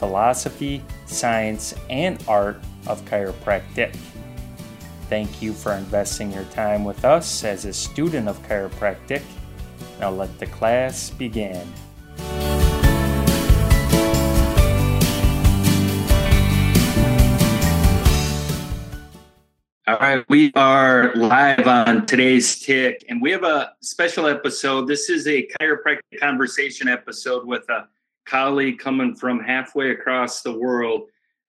philosophy, science, and art of chiropractic. Thank you for investing your time with us as a student of chiropractic. Now let the class begin. All right, we are live on today's tick, and we have a special episode. This is a chiropractic conversation episode with a colleague coming from halfway across the world.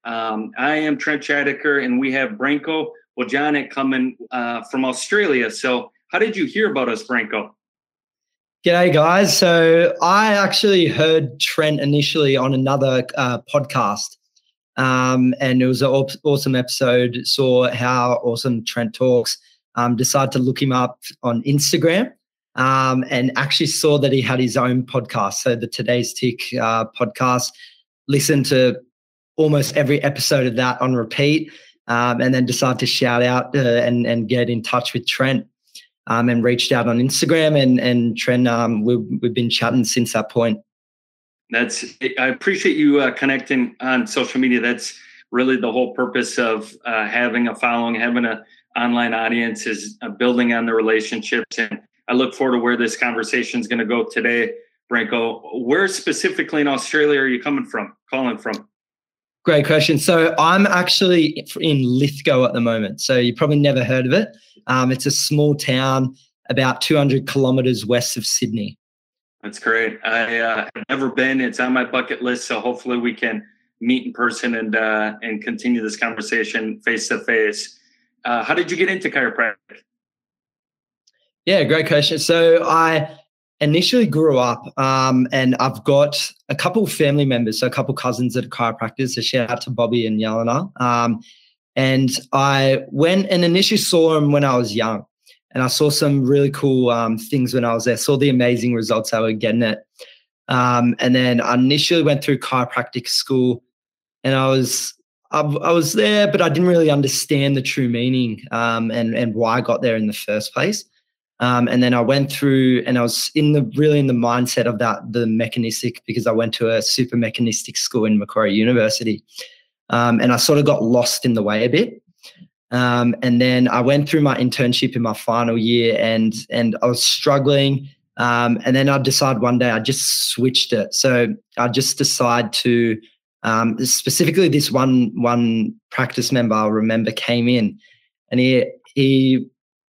Um, I am Trent Scheidecker, and we have Branko Wojanic coming uh, from Australia. So, how did you hear about us, Branko? G'day, guys. So, I actually heard Trent initially on another uh, podcast, um, and it was an awesome episode. Saw how awesome Trent talks. Um, decided to look him up on Instagram um, and actually saw that he had his own podcast. So the Today's Tick uh, podcast, listened to almost every episode of that on repeat, um, and then decided to shout out uh, and and get in touch with Trent. Um, and reached out on Instagram and and Trent, um, we've we've been chatting since that point. That's I appreciate you uh, connecting on social media. That's really the whole purpose of uh, having a following, having a online audience is uh, building on the relationships and I look forward to where this conversation is going to go today. Branko, where specifically in Australia are you coming from, calling from? Great question. So I'm actually in Lithgow at the moment. So you probably never heard of it. Um, it's a small town about 200 kilometers west of Sydney. That's great. I uh, have never been. It's on my bucket list. So hopefully we can meet in person and uh, and continue this conversation face to face. How did you get into chiropractic? Yeah, great question. So I initially grew up um, and I've got a couple family members, so a couple cousins that are chiropractors. So shout out to Bobby and Yelena. Um, and I went and initially saw them when I was young. And I saw some really cool um, things when I was there, saw the amazing results I were getting it. Um, and then I initially went through chiropractic school and I was I, I was there, but I didn't really understand the true meaning um, and, and why I got there in the first place. Um, and then I went through and I was in the really in the mindset of that, the mechanistic, because I went to a super mechanistic school in Macquarie University. Um, and I sort of got lost in the way a bit. Um, and then I went through my internship in my final year and and I was struggling. Um, and then I decided one day I just switched it. So I just decided to um, specifically this one one practice member I remember came in and he he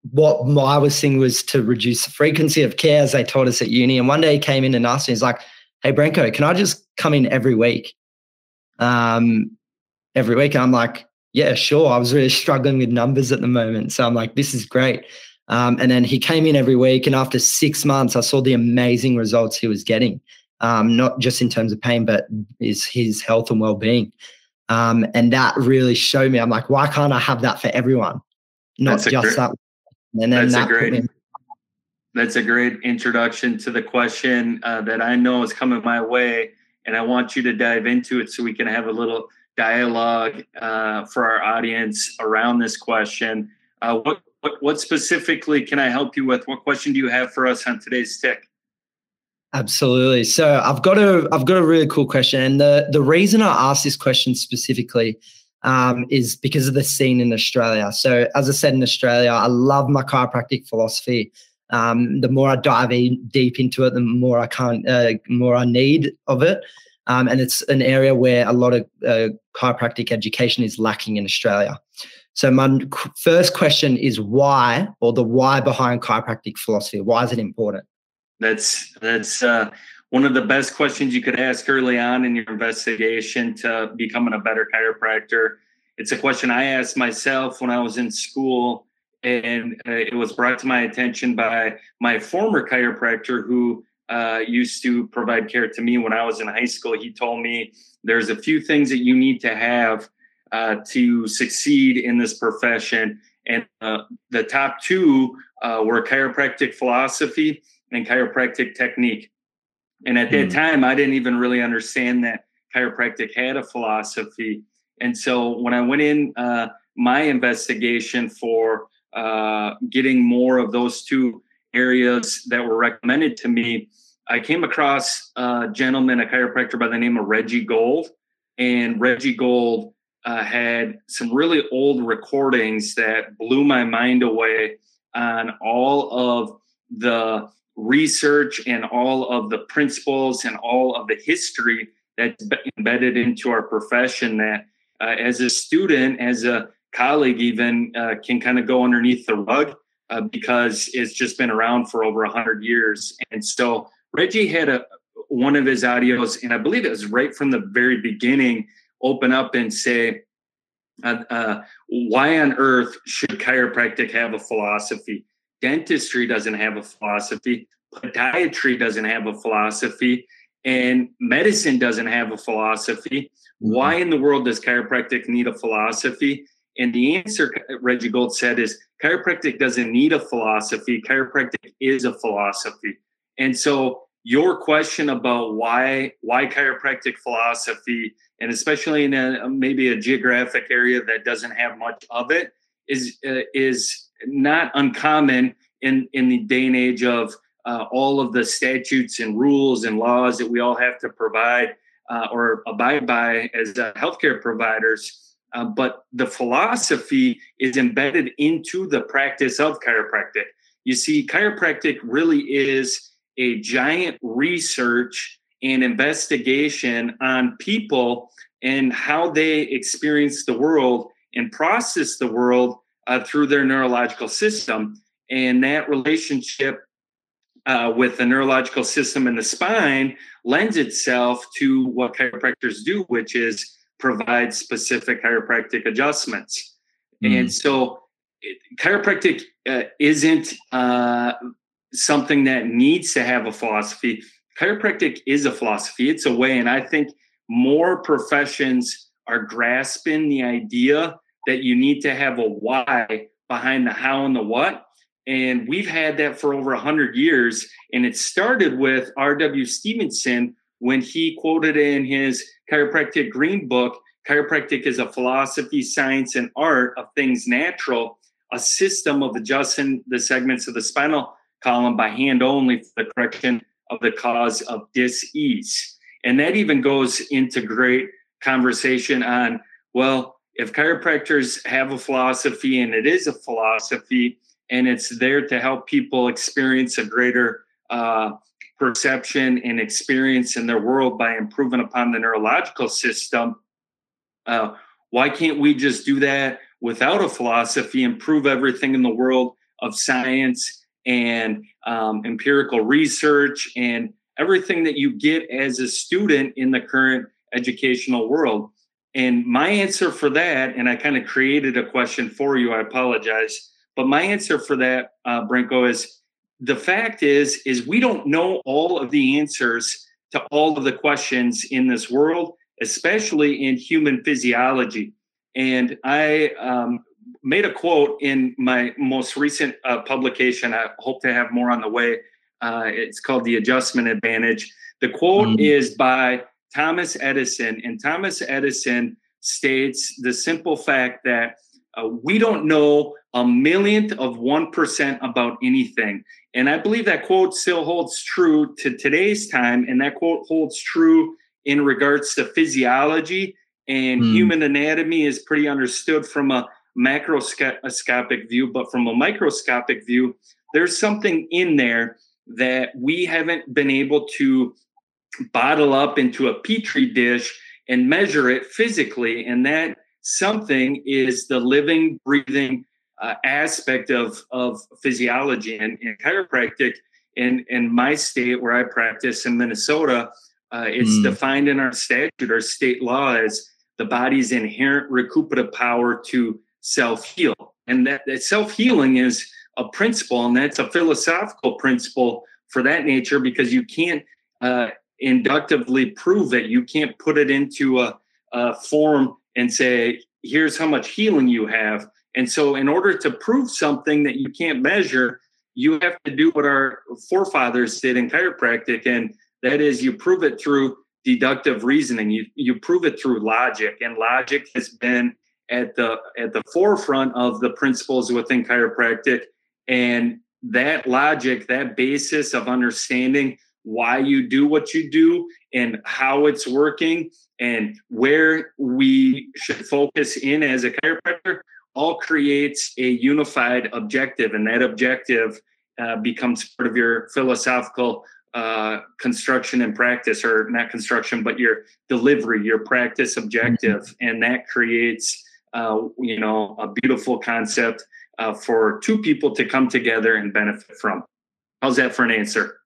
what I was seeing was to reduce the frequency of care, as they taught us at uni. And one day he came in and asked me, he's like, Hey, Branko, can I just come in every week? Um, every week. And I'm like, Yeah, sure. I was really struggling with numbers at the moment. So I'm like, This is great. Um, and then he came in every week. And after six months, I saw the amazing results he was getting, um, not just in terms of pain, but his, his health and well being. Um, and that really showed me, I'm like, why can't I have that for everyone? Not That's just that and then that's a great. That's a great introduction to the question uh, that I know is coming my way, and I want you to dive into it so we can have a little dialogue uh, for our audience around this question. Uh, what, what what specifically can I help you with? What question do you have for us on today's tick? Absolutely. So I've got a I've got a really cool question, and the the reason I asked this question specifically um, is because of the scene in Australia. So, as I said in Australia, I love my chiropractic philosophy. Um, the more I dive in deep into it, the more I can't, uh, more I need of it. Um, and it's an area where a lot of uh, chiropractic education is lacking in Australia. So, my first question is why, or the why behind chiropractic philosophy. Why is it important? That's that's uh, one of the best questions you could ask early on in your investigation to becoming a better chiropractor. It's a question I asked myself when I was in school, and uh, it was brought to my attention by my former chiropractor who uh, used to provide care to me when I was in high school. He told me there's a few things that you need to have uh, to succeed in this profession. And uh, the top two uh, were chiropractic philosophy and chiropractic technique. And at that hmm. time, I didn't even really understand that chiropractic had a philosophy. And so when I went in uh, my investigation for uh, getting more of those two areas that were recommended to me, I came across a gentleman, a chiropractor by the name of Reggie Gold. And Reggie Gold uh, had some really old recordings that blew my mind away on all of the research and all of the principles and all of the history that's embedded into our profession that uh, as a student as a colleague even uh, can kind of go underneath the rug uh, because it's just been around for over 100 years. And so reggie had a one of his audios and i believe it was right from the very beginning open up and say uh, uh, why on earth should chiropractic have a philosophy dentistry doesn't have a philosophy podiatry doesn't have a philosophy and medicine doesn't have a philosophy. Why in the world does chiropractic need a philosophy? And the answer reggie gold said is chiropractic doesn't need a philosophy. Chiropractic is a philosophy. And so your question about why why chiropractic philosophy and especially in a maybe a geographic area that doesn't have much of it is uh, is not uncommon in in the day and age of uh, all of the statutes and rules and laws that we all have to provide uh, or abide by as uh, healthcare providers. Uh, but the philosophy is embedded into the practice of chiropractic. You see, chiropractic really is a giant research and investigation on people and how they experience the world and process the world uh, through their neurological system. And that relationship uh, with the neurological system and the spine lends itself to what chiropractors do, which is provide specific chiropractic adjustments. Mm. And so, it, chiropractic uh, isn't uh, something that needs to have a philosophy. Chiropractic is a philosophy, it's a way. And I think more professions are grasping the idea that you need to have a why behind the how and the what. And we've had that for over 100 years. And it started with R.W. Stephenson when he quoted in his chiropractic green book chiropractic is a philosophy, science, and art of things natural, a system of adjusting the segments of the spinal column by hand only for the correction of the cause of dis-ease. And that even goes into great conversation on, well, if chiropractors have a philosophy and it is a philosophy, and it's there to help people experience a greater uh, perception and experience in their world by improving upon the neurological system. Uh, why can't we just do that without a philosophy, improve everything in the world of science and um, empirical research and everything that you get as a student in the current educational world? And my answer for that, and I kind of created a question for you, I apologize but my answer for that, uh, Branko, is the fact is is we don't know all of the answers to all of the questions in this world, especially in human physiology. And I um, made a quote in my most recent uh, publication. I hope to have more on the way. Uh, it's called The Adjustment Advantage. The quote mm-hmm. is by Thomas Edison, and Thomas Edison states the simple fact that uh, we don't know a millionth of 1% about anything. And I believe that quote still holds true to today's time. And that quote holds true in regards to physiology and mm. human anatomy is pretty understood from a macroscopic view, but from a microscopic view, there's something in there that we haven't been able to bottle up into a petri dish and measure it physically. And that something is the living, breathing uh, aspect of of physiology and, and, chiropractic. In in my state where I practice in Minnesota, uh, it's mm. defined in our statute, our state law as the body's inherent recuperative power to self heal, and that, that self healing is a principle, and that's a philosophical principle for that nature because you can't uh, inductively prove it. You can't put it into a, a form and say here's how much healing you have. And so, in order to prove something that you can't measure, you have to do what our forefathers did in chiropractic, and that is you prove it through deductive reasoning. You you prove it through logic, and logic has been at the at the forefront of the principles within chiropractic. And that logic, that basis of understanding why you do what you do and how it's working and where we should focus in as a chiropractor all creates a unified objective. And that objective uh, becomes part of your philosophical uh, construction and practice or not construction but your delivery your practice objective. Mm-hmm. and that creates uh, you know a beautiful concept uh, for two people to come together and benefit from. How's that for an answer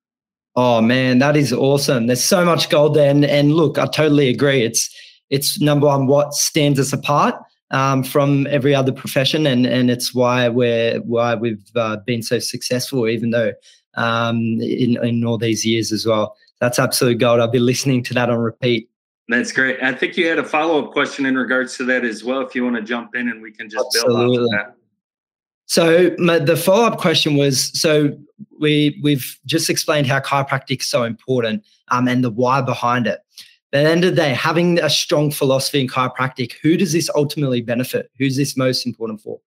Oh man, that is awesome. There's so much gold there. And, and look, I totally agree. It's it's number one, what stands us apart um, from every other profession, and and it's why we're why we've uh, been so successful, even though um, in in all these years as well. That's absolute gold. I'll be listening to that on repeat. That's great. I think you had a follow up question in regards to that as well. If you want to jump in, and we can just Absolutely. build of that. So my, the follow up question was: so we we've just explained how chiropractic is so important um, and the why behind it. But at the end of the day, having a strong philosophy in chiropractic, who does this ultimately benefit? Who's this most important for?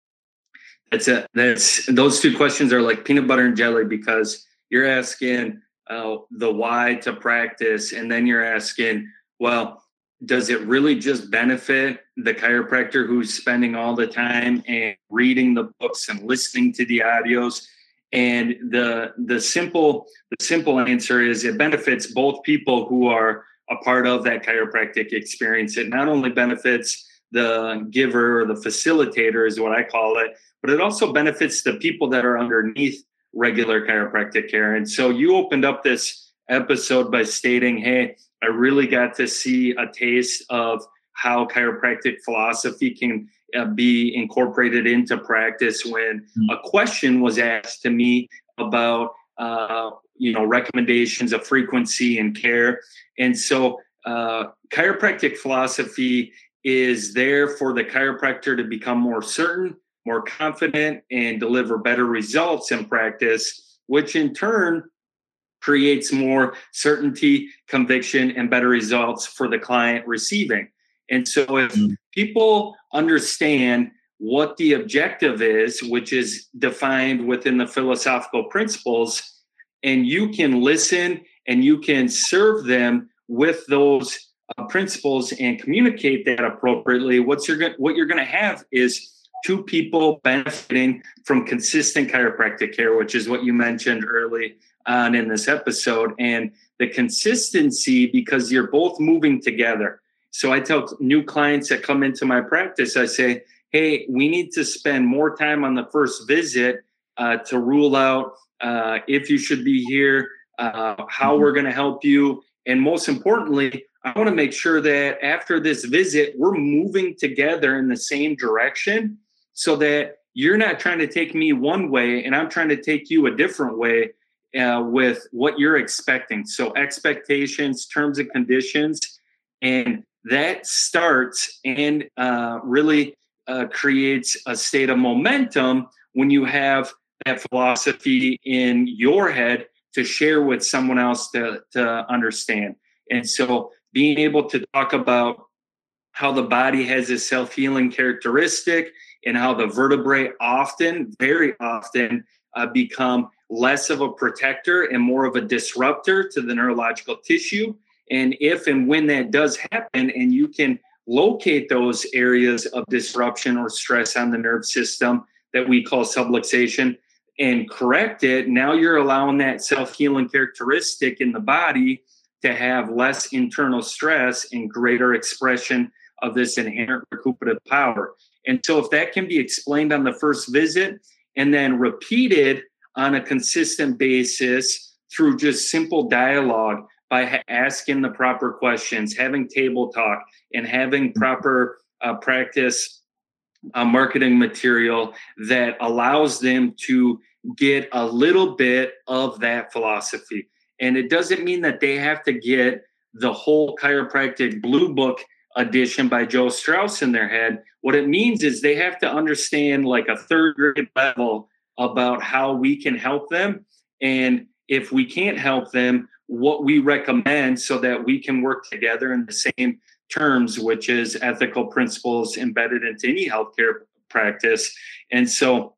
That's it. That's those two questions are like peanut butter and jelly because you're asking uh, the why to practice, and then you're asking, well, does it really just benefit the chiropractor who's spending all the time and reading the books and listening to the audios? And the the simple the simple answer is it benefits both people who are a part of that chiropractic experience. It not only benefits the giver or the facilitator is what i call it but it also benefits the people that are underneath regular chiropractic care. And so you opened up this episode by stating hey I really got to see a taste of how chiropractic philosophy can uh, be incorporated into practice when mm-hmm. a question was asked to me about uh, you know recommendations of frequency and care and so uh, chiropractic philosophy is there for the chiropractor to become more certain more confident and deliver better results in practice which in turn creates more certainty, conviction, and better results for the client receiving. And so, if mm-hmm. people understand what the objective is, which is defined within the philosophical principles, and you can listen and you can serve them with those uh, principles and communicate that appropriately, what's you're what you're going to have is two people benefiting from consistent chiropractic care, which is what you mentioned early on in this episode and the consistency because you're both moving together. So I tell new clients that come into my practice, I say, hey, we need to spend more time on the first visit uh, to rule out uh, if you should be here, uh, how mm-hmm. we're going to help you. And most importantly, I want to make sure that after this visit, we're moving together in the same direction so that you're not trying to take me one way and I'm trying to take you a different way uh, with what you're expecting. So, expectations, terms and conditions, and that starts and uh, really uh, creates a state of momentum when you have that philosophy in your head to share with someone else to, to understand. And so, being able to talk about how the body has a self healing characteristic and how the vertebrae often, very often, uh, become less of a protector and more of a disruptor to the neurological tissue. And if and when that does happen, and you can locate those areas of disruption or stress on the nerve system that we call subluxation and correct it, now you're allowing that self healing characteristic in the body to have less internal stress and greater expression of this inherent recuperative power. And so, if that can be explained on the first visit and then repeated on a consistent basis through just simple dialogue by asking the proper questions, having table talk, and having proper uh, practice uh, marketing material that allows them to get a little bit of that philosophy. And it doesn't mean that they have to get the whole chiropractic blue book edition by Joe Strauss in their head. What it means is they have to understand like a third grade level about how we can help them. And if we can't help them, what we recommend so that we can work together in the same terms, which is ethical principles embedded into any healthcare practice. And so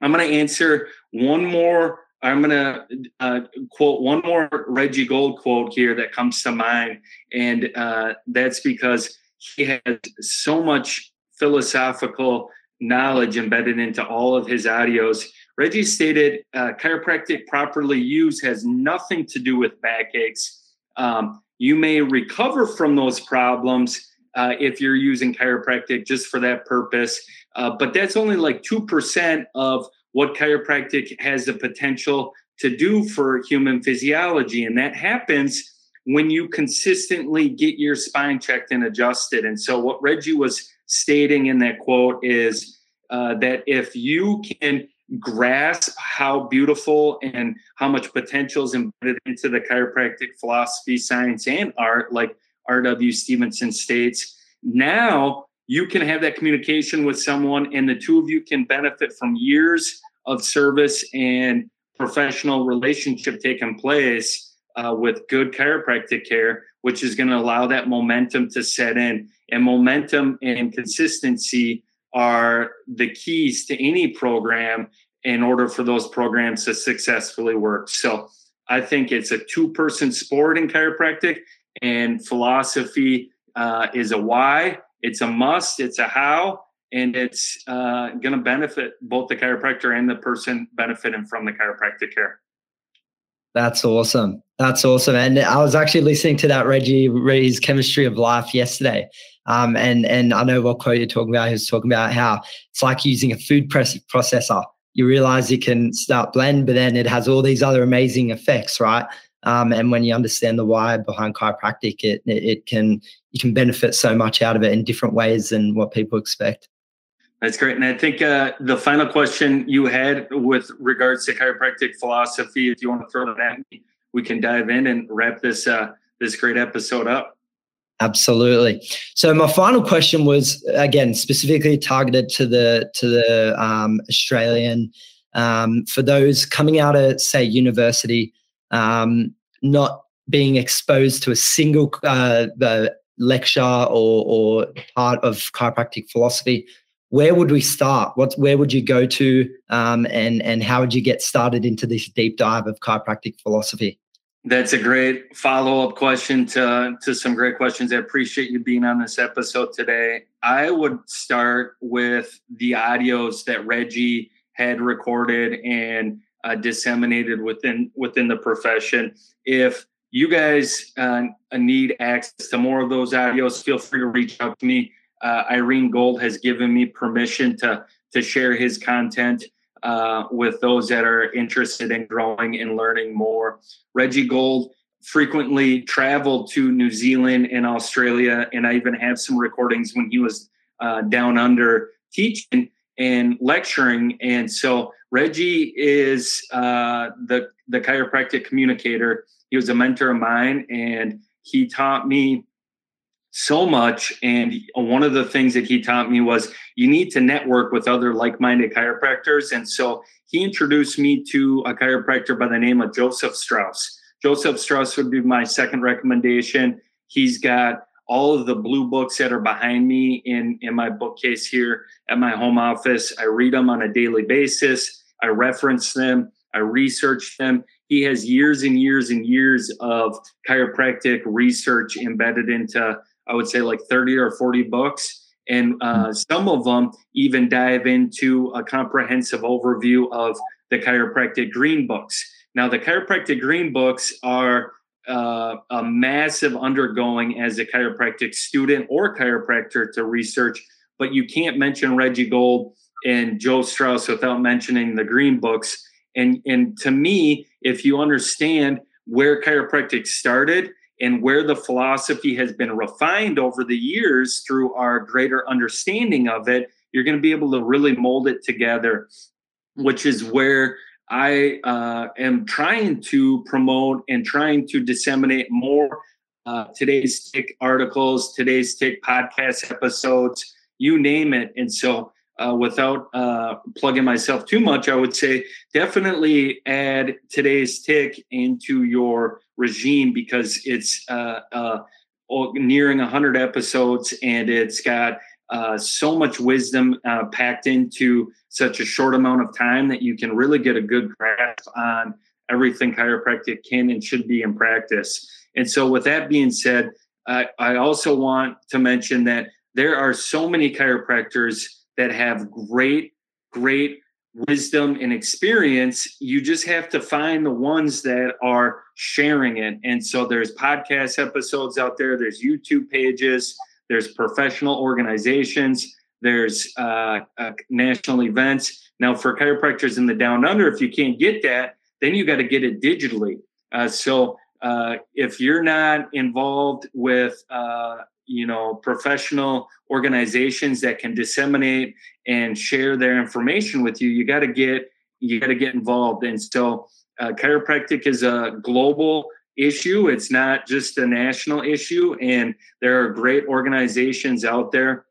I'm going to answer one more. I'm going to uh, quote one more Reggie Gold quote here that comes to mind. And uh, that's because he has so much philosophical knowledge embedded into all of his audios. Reggie stated uh, chiropractic properly used has nothing to do with backaches. Um, you may recover from those problems uh, if you're using chiropractic just for that purpose, uh, but that's only like 2% of what chiropractic has the potential to do for human physiology. And that happens when you consistently get your spine checked and adjusted. And so, what Reggie was stating in that quote is uh, that if you can grasp how beautiful and how much potential is embedded into the chiropractic philosophy, science, and art, like R.W. Stephenson states, now you can have that communication with someone, and the two of you can benefit from years of service and professional relationship taking place uh, with good chiropractic care, which is going to allow that momentum to set in. And momentum and consistency are the keys to any program in order for those programs to successfully work. So I think it's a two person sport in chiropractic, and philosophy uh, is a why, it's a must, it's a how, and it's uh, going to benefit both the chiropractor and the person benefiting from the chiropractic care. That's awesome. That's awesome. And I was actually listening to that Reggie Ree's chemistry of life yesterday. Um, and and I know what quote you're talking about. He was talking about how it's like using a food press- processor. You realize it can start blend, but then it has all these other amazing effects, right? Um, and when you understand the why behind chiropractic, it, it it can you can benefit so much out of it in different ways than what people expect. That's great. And I think uh, the final question you had with regards to chiropractic philosophy, if you want to throw that at me, we can dive in and wrap this uh, this great episode up. Absolutely. So my final question was again specifically targeted to the to the um, Australian um, for those coming out of say university, um, not being exposed to a single uh, lecture or, or part of chiropractic philosophy where would we start? What where would you go to, um, and and how would you get started into this deep dive of chiropractic philosophy? That's a great follow up question to to some great questions. I appreciate you being on this episode today. I would start with the audios that Reggie had recorded and uh, disseminated within within the profession. If you guys uh, need access to more of those audios, feel free to reach out to me uh, Irene Gold has given me permission to to share his content uh, with those that are interested in growing and learning more. Reggie Gold frequently traveled to New Zealand and Australia, and I even have some recordings when he was uh, down under teaching and lecturing. And so Reggie is uh, the the chiropractic communicator. He was a mentor of mine, and he taught me so much. And one of the things that he taught me was you need to network with other like minded chiropractors. And so he introduced me to a chiropractor by the name of Joseph Strauss. Joseph Strauss would be my second recommendation. He's got all of the blue books that are behind me in, in my bookcase here at my home office. I read them on a daily basis, I reference them, I research them. He has years and years and years of chiropractic research embedded into I would say like 30 or 40 books. And uh, hmm. some of them even dive into a comprehensive overview of the chiropractic green books. Now, the chiropractic green books are uh, a massive undergoing as a chiropractic student or chiropractor to research, but you can't mention Reggie Gold and Joe Strauss without mentioning the green books. And, and to me, if you understand where chiropractic started and where the philosophy has been refined over the years through our greater understanding of it, you're going to be able to really mold it together, which is where I uh, am trying to promote and trying to disseminate more uh, today's tick articles, today's tick podcast episodes, you name it. And so, uh, without uh, plugging myself too much, I would say definitely add today's tick into your regime because it's uh, uh, nearing 100 episodes and it's got uh, so much wisdom uh, packed into such a short amount of time that you can really get a good grasp on everything chiropractic can and should be in practice. And so, with that being said, uh, I also want to mention that there are so many chiropractors that have great, great wisdom and experience. You just have to find the ones that are sharing it. And so, there's podcast episodes out there, there's YouTube pages there's professional organizations, there's uh, uh, national events. Now, for chiropractors in the down under, if you can't get that, then you got to get it digitally. Uh, so, uh, if you're not involved with uh, you know professional organizations that can disseminate and share their information with you, you got to get you got to get involved. And so, uh, chiropractic is a global issue. It's not just a national issue. And there are great organizations out there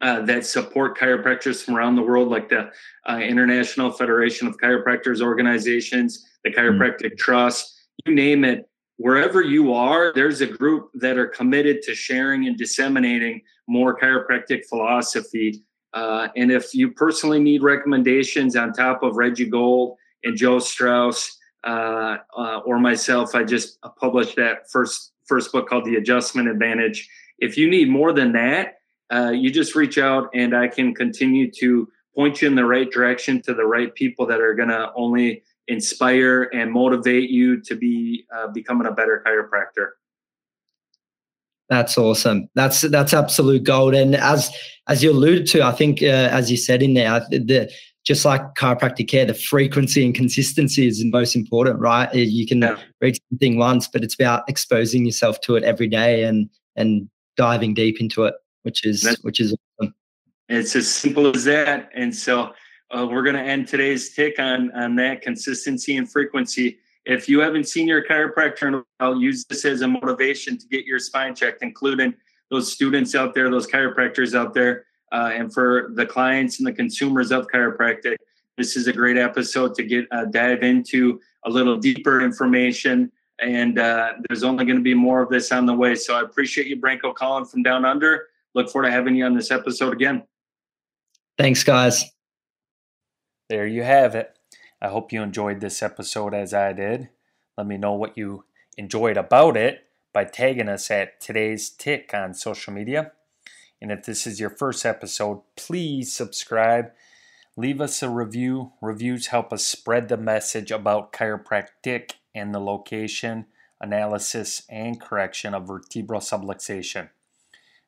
uh, that support chiropractors from around the world, like the uh, International Federation of Chiropractors organizations, the hmm. Chiropractic mm. Trust, you name it. Wherever you are, there's a group that are committed to sharing and disseminating more chiropractic philosophy. Uh, and if you personally need recommendations on top of Reggie Gold and Joe Strauss, uh, uh, or myself, I just published that first first book called The Adjustment Advantage. If you need more than that, uh, you just reach out, and I can continue to point you in the right direction to the right people that are going to only inspire and motivate you to be uh, becoming a better chiropractor. That's awesome. That's that's absolute gold. And as as you alluded to, I think uh, as you said in there, the just like chiropractic care, the frequency and consistency is the most important, right? You can yeah. read something once, but it's about exposing yourself to it every day and and diving deep into it, which is That's, which is awesome. It's as simple as that. And so uh, we're going to end today's tick on on that consistency and frequency. If you haven't seen your chiropractor, I'll use this as a motivation to get your spine checked, including those students out there, those chiropractors out there uh, and for the clients and the consumers of chiropractic. This is a great episode to get uh, dive into a little deeper information. And uh, there's only going to be more of this on the way. So I appreciate you, Branko calling from Down Under. Look forward to having you on this episode again. Thanks, guys. There you have it. I hope you enjoyed this episode as I did. Let me know what you enjoyed about it by tagging us at today's tick on social media. And if this is your first episode, please subscribe. Leave us a review. Reviews help us spread the message about chiropractic and the location, analysis, and correction of vertebral subluxation.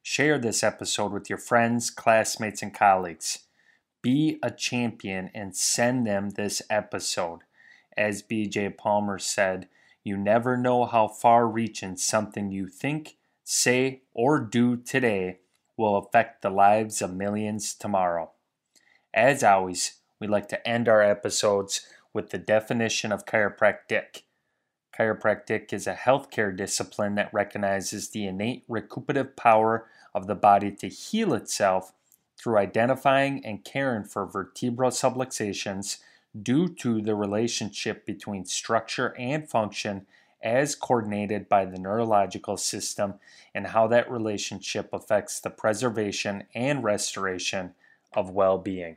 Share this episode with your friends, classmates, and colleagues. Be a champion and send them this episode. As BJ Palmer said, you never know how far reaching something you think, say, or do today will affect the lives of millions tomorrow. As always, we like to end our episodes with the definition of chiropractic. Chiropractic is a healthcare discipline that recognizes the innate recuperative power of the body to heal itself through identifying and caring for vertebral subluxations due to the relationship between structure and function as coordinated by the neurological system and how that relationship affects the preservation and restoration of well being.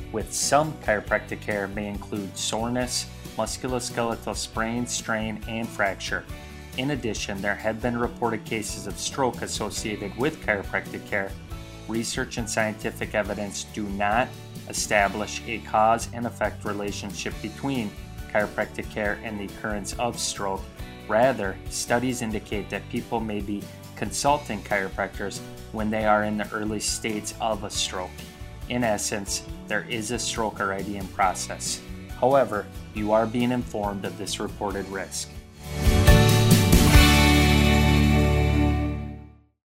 with some chiropractic care may include soreness, musculoskeletal sprain, strain, and fracture. In addition, there have been reported cases of stroke associated with chiropractic care. research and scientific evidence do not establish a cause and effect relationship between chiropractic care and the occurrence of stroke. Rather, studies indicate that people may be consulting chiropractors when they are in the early states of a stroke. In essence, there is a stroke already in process. However, you are being informed of this reported risk.